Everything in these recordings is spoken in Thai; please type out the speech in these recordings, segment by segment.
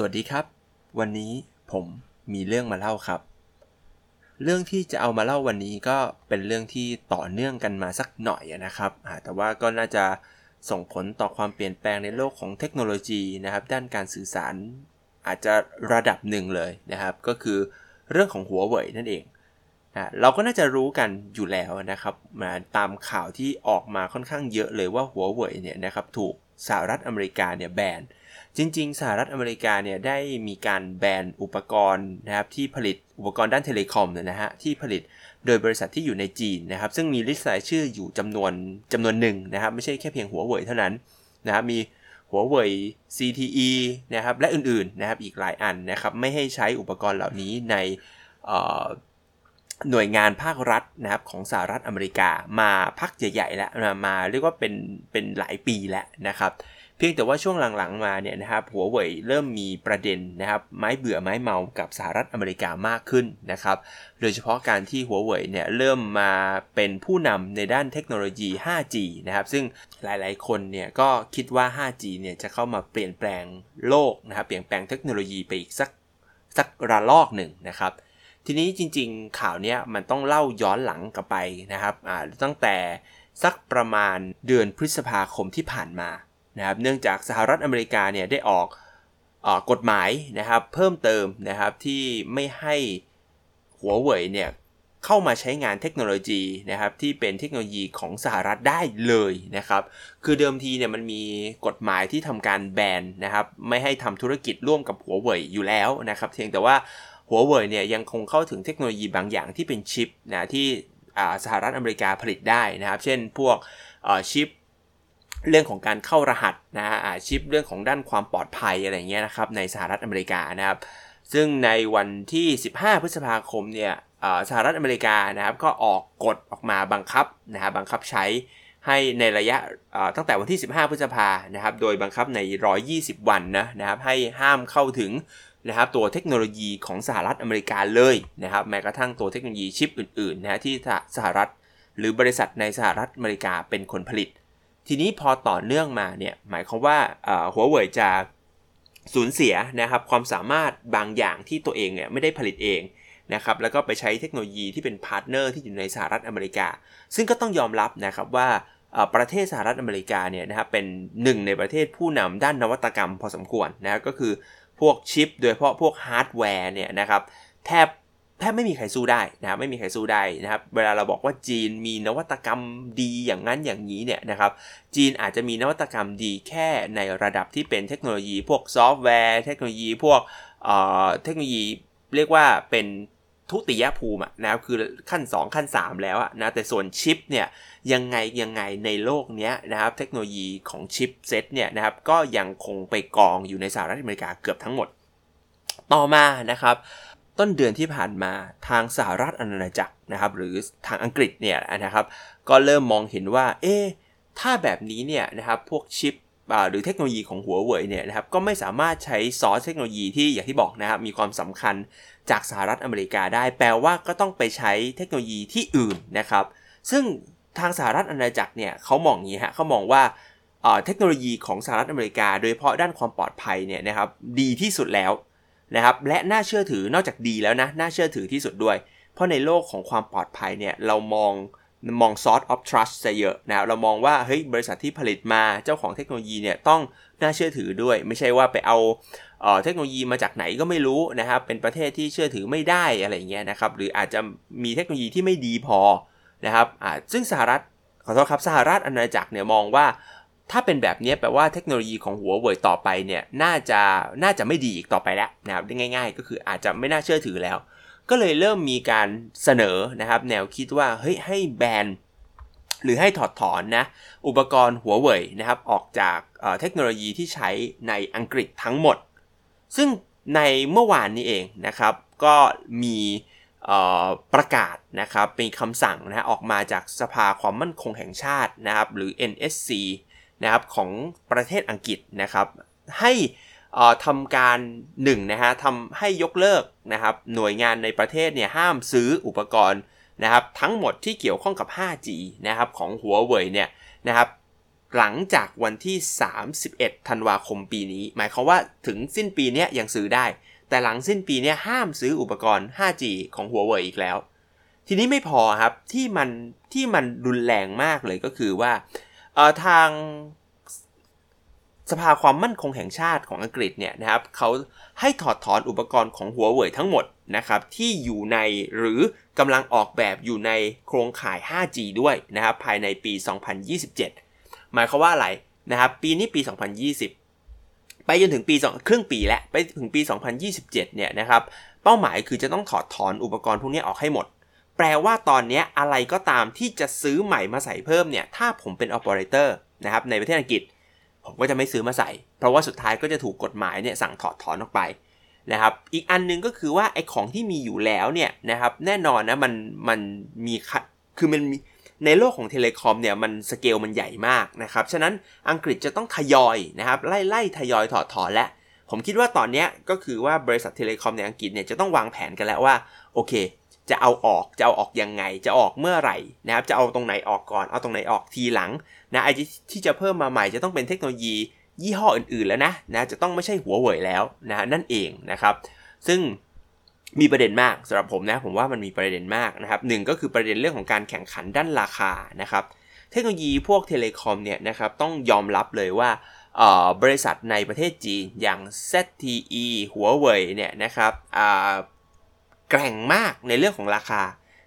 สวัสดีครับ วันนี้ผมมีเรื่องมาเล่าครับ เรื่องที่จะเอามาเล่าวันนี้ก็เป็นเรื่องที่ต่อเนื่องกันมาสักหน่อยนะครับแต่ว่าก็น่าจะส่งผลต่อความเปลี่ยนแปลงในโลกของเทคโนโลยีนะครับ ด้านการสื่อสารอาจจะระดับหนึ่งเลยนะครับ ก็คือเรื่องของหัวเว่ยนั่นเองนะเราก็น่าจะรู้กันอยู่แล้วนะครับมาตามข่าวที่ออกมาค่อนข้างเยอะเลยว่าหัวเว่ยเนี่ยนะครับถูกสหรัฐอเมริกาเนี่ยแบน จริง ๆ สหรัฐอเมริกาเนี่ยได้มีการแบนอุปกรณ์นะครับที่ผลิตอุปกรณ์ด้าน telecom เนี่ยนะฮะที่ผลิตโดยบริษัทที่อยู่ในจีนนะครับ ซึ่งมี list รายชื่ออยู่จำนวนจำนวนหนึ่งนะครับ ไม่ใช่แค่เพียงหัวเว่ยเท่านั้นนะครับมีหัวเว่ย ZTE นะครับและอื่นๆนะครับอีกหลายอันนะครับไม่ให้ใช้อุปกรณ์เหล่านี้ในหน่วยงานภาครัฐนะครับของสหรัฐอเมริกามาพักใหญ่ๆแล้วมาเรียกว่าเป็นเป็นหลายปีแล้วนะครับ เพียงแต่ว่าช่วงหลังๆมาเนี่ยนะครับหัวเว่ยเริ่มมีประเด็นนะครับไม้เบื่อไม้เมากับสหรัฐอเมริกามากขึ้นนะครับโดยเฉพาะการที่หัวเว่ยเนี่ยเริ่มมาเป็นผู้นำในด้านเทคโนโลยี 5G นะครับซึ่งหลายๆคนเนี่ยก็คิดว่า 5G เนี่ยจะเข้ามาเปลี่ยนแปลงโลกนะครับเปลี่ยนแปลงเทคโนโลยีไปอีกสักสักระลอกหนึ่งนะครับทีนี้จริงๆข่าวนี้มันต้องเล่าย้อนหลังกลับไปนะครับตั้งแต่สักประมาณเดือนพฤษภาคมที่ผ่านมา นะครับเนื่องจากสหรัฐอเมริกาเนี่ยได้ออกอกฎหมายนะครับเพิ่มเติมนะครับที่ไม่ให้หัวเว่ยเนี่ยเข้ามาใช้งานเทคโนโลยีนะครับที่เป็นเทคโนโลยีของสหรัฐได้เลยนะครับ คือเดิมทีเนี่ยมันมีกฎหมายที่ทำการแบนนะครับไม่ให้ทำธุรกิจร่วมกับหัวเว่ยอยู่แล้วนะครับเพียงแต่ว่าหัวเว่ยเนี่ยยังคงเข้าถึงเทคโนโลยีบางอย่างที่เป็นชิปนะที่สหรัฐอเมริกาผลิตได้นะครับ เช่นพวกชิป เรื่องของการเข้ารหัสนะฮะชิปเรื่องของด้านความปลอดภัยอะไรเงี้ยนะครับในสหรัฐอเมริกานะครับซึ่งในวันที่ 15 พฤษภาคมเนี่ยสหรัฐอเมริกานะครับก็ออกกฎออกมาบังคับนะฮะบังคับใช้ให้ในระยะตั้งแต่วันที่ 15 พฤษภานะครับโดยบังคับใน 120 วันนะนะครับให้ห้ามเข้าถึงนะครับตัวเทคโนโลยีของสหรัฐอเมริกาเลยนะครับแม้กระทั่งตัวเทคโนโลยีชิปอื่นๆนะที่สหรัฐหรือบริษัทในสหรัฐอเมริกาเป็นคนผลิต ทีนี้พอต่อเนื่องมาเนี่ยหมายความว่าหัวเว่ยจะสูญเสียนะครับความสามารถบางอย่างที่ตัวเองเนี่ยไม่ได้ผลิตเองนะครับแล้วก็ไปใช้เทคโนโลยีที่เป็น partner ที่อยู่ในสหรัฐอเมริกา ซึ่งก็ต้องยอมรับนะครับว่าประเทศสหรัฐอเมริกาเนี่ยนะครับเป็นหนึ่งในประเทศผู้นำด้านนวัตกรรมพอสมควรนะก็คือพวกชิป โดยเฉพาะพวกฮาร์ดแวร์เนี่ยนะครับแทบ แทบไม่มีใครสู้ได้นะครับไม่มีใครสู้ได้นะครับ เวลาเราบอกว่าจีนมีนวัตกรรมดีอย่างนั้นอย่างนี้เนี่ยนะครับ จีนอาจจะมีนวัตกรรมดีแค่ในระดับที่เป็นเทคโนโลยีพวกซอฟต์แวร์ เทคโนโลยีพวกเอ่อเทคโนโลยีเรียกว่าเป็นทุติยภูมินะครับคือขั้น 2 ขั้น 3 แล้วนะแต่ส่วนชิปเนี่ยยังไงยังไงในโลกนี้นะครับเทคโนโลยีของชิปเซตเนี่ยนะครับก็ยังคงไปกองอยู่ในสหรัฐอเมริกาเกือบทั้งหมด ต่อมานะครับ ต้นเดือนที่ผ่านมาทางสหรัฐอาณาจักรนะครับ หรือทางอังกฤษเนี่ยนะครับ ก็เริ่มมองเห็นว่า เอ๊ถ้าแบบนี้เนี่ยนะครับพวกชิปหรือเทคโนโลยีของหัวเว่ยเนี่ยนะครับก็ไม่สามารถใช้ซอสเทคโนโลยีที่อย่างที่บอกนะครับมีความสำคัญจากสหรัฐอเมริกาได้ แปลว่าก็ต้องไปใช้เทคโนโลยีที่อื่นนะครับ ซึ่งทางสหรัฐอาณาจักรเนี่ยเขามองอย่างนี้ฮะเขามองว่าเทคโนโลยีของสหรัฐอเมริกา โดยเฉพาะด้านความปลอดภัยเนี่ยนะครับดีที่สุดแล้ว นะครับและน่าเชื่อถือนอกจากดีแล้วนะน่าเชื่อถือที่สุดด้วย เพราะในโลกของความปลอดภัยเนี่ยเรามองมอง source of trust ซะเยอะนะเรามองว่าเฮ้ยบริษัทที่ผลิตมาเจ้าของเทคโนโลยีเนี่ยต้องน่าเชื่อถือด้วย ไม่ใช่ว่าไปเอาเเทคโนโลยีมาจากไหนก็ไม่รู้นะครับเป็นประเทศที่เชื่อถือไม่ได้อะไรเงี้ยนะครับหรืออาจจะมีเทคโนโลยีที่ไม่ดีพอนะครับซึ่งสหรัฐขอโทษครับสหรัฐอาณาจักรเนี่ยมองว่า ถ้าเป็นแบบนี้แปลว่าเทคโนโลยีของหัวเว่ยต่อไปเนี่ยน่าจะน่าจะไม่ดีอีกต่อไปแล้วนะครับง่าย ๆ ก็คืออาจจะไม่น่าเชื่อถือแล้ว ก็เลยเริ่มมีการเสนอนะครับ แนวคิดว่าเฮ้ยให้แบนหรือให้ถอดถอนนะอุปกรณ์หัวเว่ยนะครับออกจากเทคโนโลยีที่ใช้ในอังกฤษทั้งหมด ซึ่งในเมื่อวานนี้เองนะครับ ก็มีประกาศนะครับเป็นคำสั่งนะออกมาจากสภาความมั่นคงแห่งชาตินะครับหรือ NSC นะครับของประเทศอังกฤษนะครับ ให้ทำการหนึ่งนะฮะทำให้ยกเลิกนะครับหน่วยงานในประเทศเนี่ยห้ามซื้ออุปกรณ์นะครับทั้งหมดที่เกี่ยวข้องกับ 5G นะครับของหัวเว่ยเนี่ยนะครับหลังจากวันที่ 31 ธันวาคมปีนี้ หมายความว่าถึงสิ้นปีนี้ยังซื้อได้ แต่หลังสิ้นปีนี้ห้ามซื้ออุปกรณ์ 5G ของหัวเว่ยอีกแล้ว ทีนี้ไม่พอครับที่มันที่มันรุนแรงมากเลยก็คือว่า ทางสภาความมั่นคงแห่งชาติของอังกฤษเนี่ยนะครับเขาให้ถอดถอนอุปกรณ์ของหัวเว่ยทั้งหมดนะครับที่อยู่ในหรือกำลังออกแบบอยู่ในโครงข่าย 5G ด้วยนะครับภายในปี 2027 หมายความว่าอะไรนะครับปีนี้ปี 2020 ไปจนถึงปี2ครึ่งปีแล้วไปถึงปี 2027 เนี่ยนะครับเป้าหมายคือจะต้องถอดถอนอุปกรณ์พวกนี้ออกให้หมด แปลว่าตอนนี้อะไรก็ตามที่จะซื้อใหม่มาใส่เพิ่มเนี่ย ถ้าผมเป็น operator นะครับในประเทศอังกฤษ ผมก็จะไม่ซื้อมาใส่ เพราะว่าสุดท้ายก็จะถูกกฎหมายเนี่ยสั่งถอดถอนออกไปนะครับ อีกอันนึงก็คือว่าไอ้ของที่มีอยู่แล้วเนี่ยนะครับแน่นอนนะมันมันมีคือมันมีในโลกของ telecom เนี่ยมันสเกลมันใหญ่มากนะครับ ฉะนั้นอังกฤษจะต้องทยอยนะครับไล่ไล่ทยอยถอดถอนและ ผมคิดว่าตอนนี้ก็คือว่าบริษัท telecom ในอังกฤษเนี่ยจะต้องวางแผนกันแล้วว่าโอเค จะเอาออกจะเอาออกยังไง จะออกเมื่อไหร่นะครับจะเอาตรงไหนออกก่อนเอาตรงไหนออกทีหลังนะไอที่จะเพิ่มมาใหม่จะต้องเป็นเทคโนโลยียี่ห้ออื่นๆแล้วนะนะจะต้องไม่ใช่หัวเว่ยแล้วนะนั่นเองนะครับ ซึ่งมีประเด็นมากสำหรับผมนะผมว่ามันมีประเด็นมากนะครับหนึ่งก็คือประเด็นเรื่องของการแข่งขันด้านราคานะครับ เทคโนโลยีพวกเทเลคอมเนี่ยนะครับต้องยอมรับเลยว่าบริษัทในประเทศจีนอย่าง ZTE หัวเว่ยเนี่ยนะครับ แกร่งมากในเรื่องของราคา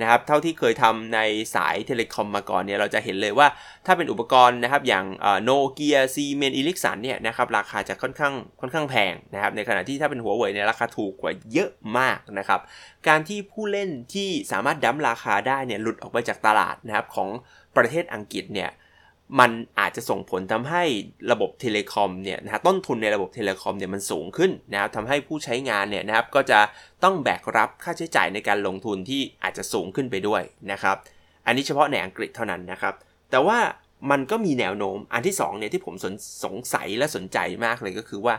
นะครับเท่าที่เคยทำในสายเทเลคอมมาก่อนเนี่ยเราจะเห็นเลยว่าถ้าเป็นอุปกรณ์นะครับอย่าง Nokia Siemens Ericsson เนี่ยนะครับราคาจะค่อนข้างค่อนข้างแพงนะครับในขณะที่ถ้าเป็นหัวเว่ยเนี่ยราคาถูกกว่าเยอะมากนะครับการที่ผู้เล่นที่สามารถ dump ราคาได้เนี่ยหลุดออกไปจากตลาดนะครับของประเทศอังกฤษเนี่ย มันอาจจะส่งผลทำให้ระบบ telecom เนี่ยนะต้นทุนในระบบ telecom เนี่ยมันสูงขึ้นนะครับทำให้ผู้ใช้งานเนี่ยนะครับก็จะต้องแบกรับค่าใช้จ่ายในการลงทุนที่อาจจะสูงขึ้นไปด้วยนะครับ อันนี้เฉพาะในอังกฤษเท่านั้นนะครับ แต่ว่ามันก็มีแนวโน้มอันที่2เนี่ยที่ผมสสงสัยและสนใจมากเลยก็คือว่า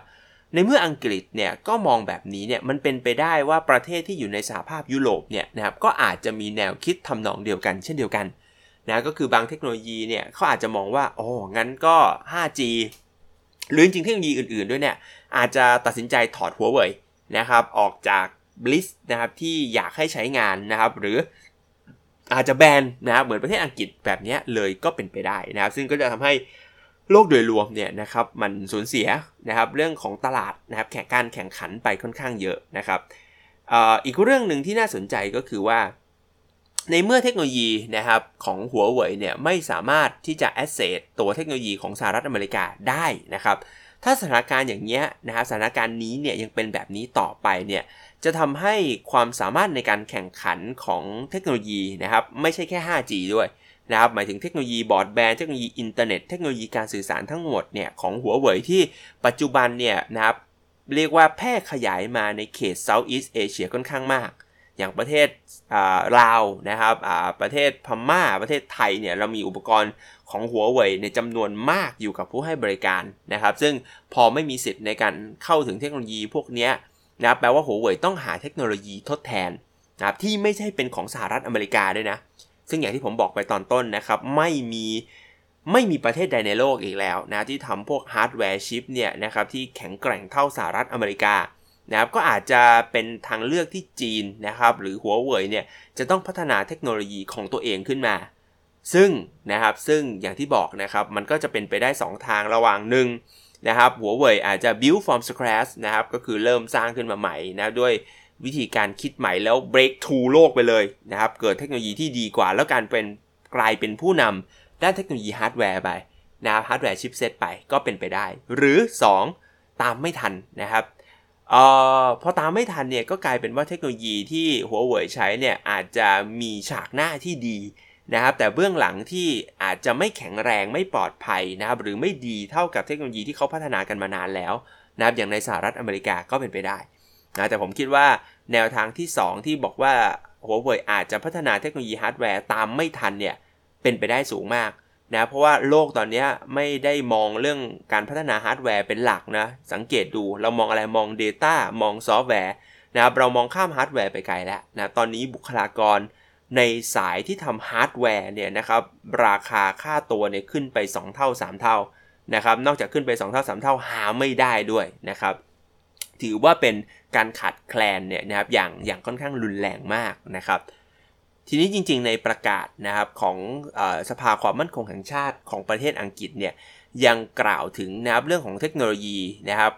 ในเมื่ออังกฤษเนี่ยก็มองแบบนี้เนี่ยมันเป็นไปได้ว่าประเทศที่อยู่ในสหภาพยุโรปเนี่ยนะครับก็อาจจะมีแนวคิดทำนองเดียวกัน เช่นเดียวกัน นะก็คือบางเทคโนโลยีเนี่ยเขาอาจจะมองว่าโอ้งั้นก็ 5G หรือจริงเทคโนโลยีอื่น ๆด้วยเนี่ยอาจจะตัดสินใจถอดหัวเว่ยนะครับออกจากบลิสนะครับที่อยากให้ใช้งานนะครับ หรืออาจจะแบนนะครับเหมือนประเทศอังกฤษแบบนี้เลยก็เป็นไปได้นะครับ ซึ่งก็จะทำให้โลกโดยรวมเนี่ยนะครับมันสูญเสียนะครับเรื่องของตลาดนะครับแข่งการแข่งขันไปค่อนข้างเยอะนะครับอีกเรื่องหนึ่งที่น่าสนใจก็คือว่า ในเมื่อเทคโนโลยีนะครับของหัวเว่ยเนี่ยไม่สามารถที่จะแอสเซทตัวเทคโนโลยีของสหรัฐอเมริกาได้นะครับ ถ้าสถานการณ์อย่างนี้เนี่ยนะครับสถานการณ์นี้เนี่ยยังเป็นแบบนี้ต่อไปเนี่ยจะทำให้ความสามารถในการแข่งขันของเทคโนโลยีนะครับไม่ใช่แค่ 5G ด้วยนะครับหมายถึงเทคโนโลยีบอร์ดแบนด์เทคโนโลยีอินเทอร์เน็ตเทคโนโลยีการสื่อสารทั้งหมดเนี่ยของหัวเว่ยที่ปัจจุบันเนี่ยนะครับเรียกว่าแพร่ขยายมาในเขต Southeast Asia ค่อนข้างมาก อย่างประเทศลาวนะครับประเทศพม่า ประเทศไทยเนี่ยเรามีอุปกรณ์ของหัวเว่ยในจำนวนมากอยู่กับผู้ให้บริการนะครับ ซึ่งพอไม่มีสิทธิ์ในการเข้าถึงเทคโนโลยีพวกนี้นะแปลว่าหัวเว่ยต้องหาเทคโนโลยีทดแทนนะครับที่ไม่ใช่เป็นของสหรัฐอเมริกาด้วยนะ ซึ่งอย่างที่ผมบอกไปตอนต้นนะครับ ไม่มีไม่มีประเทศใดในโลกอีกแล้วนะที่ทำพวกฮาร์ดแวร์ชิปเนี่ยนะครับที่แข็งแกร่งเท่าสหรัฐอเมริกา นะครับก็อาจจะเป็นทางเลือกที่จีนนะครับหรือหัวเว่ยเนี่ยจะต้องพัฒนาเทคโนโลยีของตัวเองขึ้นมา ซึ่งนะครับซึ่งอย่างที่บอกนะครับมันก็จะเป็นไปได้ 2 ทางระหว่างหนึ่งนะครับหัวเว่ยอาจจะ build from scratch นะครับก็คือเริ่มสร้างขึ้นมาใหม่นะด้วยวิธีการคิดใหม่แล้ว break through โลกไปเลยนะครับเกิดเทคโนโลยีที่ดีกว่า แล้วการเป็นกลายเป็นผู้นำด้านเทคโนโลยีฮาร์ดแวร์ไปนะครับฮาร์ดแวร์ chipset ไปก็เป็นไปได้ หรือ 2 ตามไม่ทันนะครับ ออพอตามไม่ทันเนี่ยก็กลายเป็นว่าเทคโนโลยีที่หัวเว่ยใช้เนี่ยอาจจะมีฉากหน้าที่ดีนะครับแต่เบื้องหลังที่อาจจะไม่แข็งแรงไม่ปลอดภัยนะครับหรือไม่ดีเท่ากับเทคโนโลยีที่เขาพัฒนากันมานานแล้วนะครับอย่างในสหรัฐอเมริกาก็เป็นไปได้นะแต่ผมคิดว่าแนวทางที่ 2 ที่บอกว่าหัวเว่ยอาจจะพัฒนาเทคโนโลยีฮาร์ดแวร์ตามไม่ทันเนี่ยเป็นไปได้สูงมาก นะเพราะว่าโลกตอนนี้ไม่ได้มองเรื่องการพัฒนาฮาร์ดแวร์เป็นหลักนะ สังเกตดูเรามองอะไรมอง Data มองซอฟต์แวร์นะครับเรามองข้ามฮาร์ดแวร์ไปไกลแล้วนะตอนนี้บุคลากรในสายที่ทำฮาร์ดแวร์เนี่ยนะครับราคาค่าตัวเนี่ยขึ้นไป 2 เท่า 3 เท่านะครับนอกจากขึ้นไป 2 เท่า 3 เท่าหาไม่ได้ด้วยนะครับถือว่าเป็นการขาดแคลนเนี่ยนะครับอย่างอย่างค่อนข้างรุนแรงมากนะครับ ทีนี้จริงๆในประกาศนะครับของอสภาความมั่นคงแห่งชาติของประเทศอังกฤษเนี่ยยังกล่าวถึงนะครับเรื่องของเทคโนโลยีนะครับ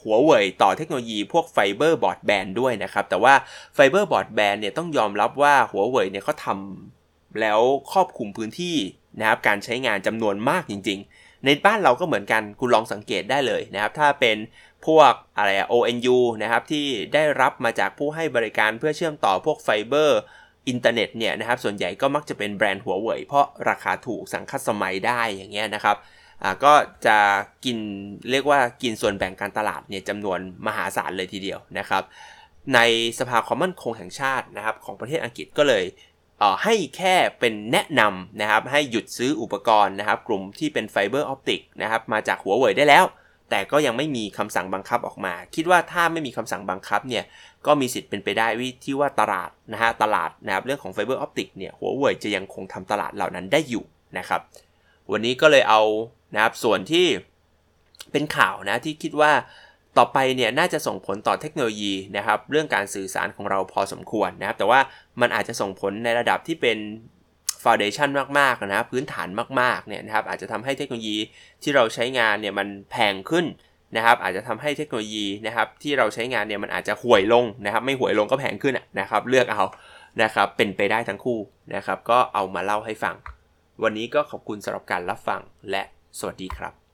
หัวเว่ยต่อเทคโนโลยีพวก fiber broadband ด้วยนะครับ แต่ว่า fiber broadband เนี่ยต้องยอมรับว่าหัวเว่ยเนี่ยเขาทำแล้วครอบคลุมพื้นที่นะครับการใช้งานจำนวนมากจริง ๆ ในบ้านเราก็เหมือนกันคุณลองสังเกตได้เลยนะครับ ถ้าเป็นพวกอะไร ONU นะครับที่ได้รับมาจากผู้ให้บริการเพื่อเชื่อมต่อพวกไฟเบอร์ อินเทอร์เน็ตเนี่ยนะครับส่วนใหญ่ก็มักจะเป็นแบรนด์หัวเว่ยเพราะราคาถูกสั่ง customize ได้อย่างเงี้ยนะครับก็จะกินเรียกว่ากินส่วนแบ่งการตลาดเนี่ยจำนวนมหาศาลเลยทีเดียวนะครับ ในสภาความมั่นคงแห่งชาตินะครับของประเทศอังกฤษก็เลยให้แค่เป็นแนะนำนะครับให้หยุดซื้ออุปกรณ์นะครับ กลุ่มที่เป็น fiber optic นะครับมาจากหัวเว่ยได้แล้ว แต่ก็ยังไม่มีคำสั่งบังคับออกมา คิดว่าถ้าไม่มีคำสั่งบังคับเนี่ยก็มีสิทธิ์เป็นไปได้วิที่ว่าตลาดนะฮะตลาดนะครับเรื่องของ fiber optic เนี่ยหัวเว่ยจะยังคงทำตลาดเหล่านั้นได้อยู่นะครับ วันนี้ก็เลยเอานะครับส่วนที่เป็นข่าวนะที่คิดว่าต่อไปเนี่ยน่าจะส่งผลต่อเทคโนโลยีนะครับเรื่องการสื่อสารของเราพอสมควรนะครับ แต่ว่ามันอาจจะส่งผลในระดับที่เป็น foundation มากๆนะพื้นฐานมากๆเนี่ยนะครับอาจจะทำให้เทคโนโลยีที่เราใช้งานเนี่ยมันแพงขึ้นนะครับอาจจะทำให้เทคโนโลยีนะครับที่เราใช้งานเนี่ยมันอาจจะห่วยลงนะครับไม่ห่วยลงก็แพงขึ้นนะครับเลือกเอานะครับเป็นไปได้ทั้งคู่นะครับก็เอามาเล่าให้ฟัง วันนี้ก็ขอบคุณสำหรับการรับฟังและสวัสดีครับ